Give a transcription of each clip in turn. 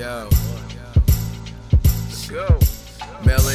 Yo. Let's go.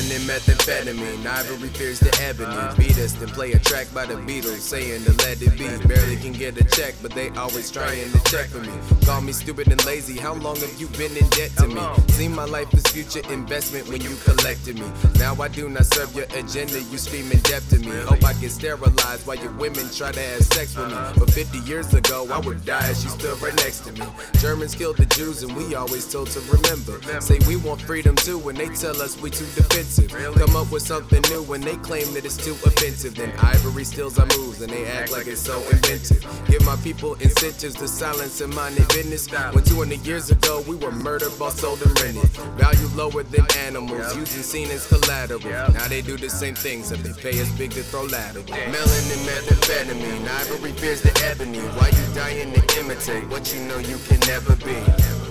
Melanin, methamphetamine, ivory fears the ebony. Beat us, then play a track by the Beatles, saying to let it be. Barely can get a check, but they always trying to check for me. Call me stupid and lazy, how long have you been in debt to me? See my life as future investment when you collected me. Now I do not serve your agenda, you screaming death to me. Hope I get sterilized while your women try to have sex with me. But 50 years ago, I would die as she stood right next to me. Germans killed the Jews, and we always told to remember. Say we want freedom too, when they tell us we too defensive. Come up with something new when they claim that it's too offensive. Then ivory steals our moves and they act like it's so inventive. Give my people incentives to silence and mind their business. When 200 years ago we were murdered, bought, sold, and rented. Value lower than animals, using seen as collateral. Now they do the same things if they pay us big to throw lateral. Melanin, methamphetamine, ivory fears the ebony. Why you dying to imitate what you know you can never be?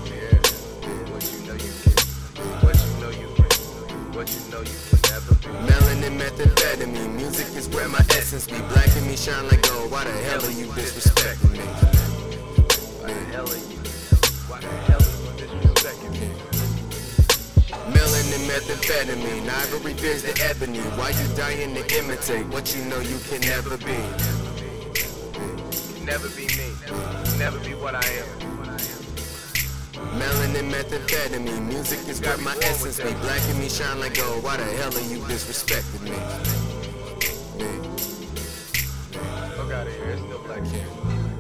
What you know you can never be. Melanin, methamphetamine, music is where my essence be. Black and me shine like gold. Why the hell are you disrespecting me? Why the hell are you? Why the hell are you disrespecting me? Melanin, methamphetamine, ivory fears the ebony. Why you dying to imitate what you know you can never be? Never be me. Never be what I am. Melanin, methamphetamine, music is where my essence be. Black and me shine like gold. Why the hell are you disrespecting me? Fuck out here. It's still black here.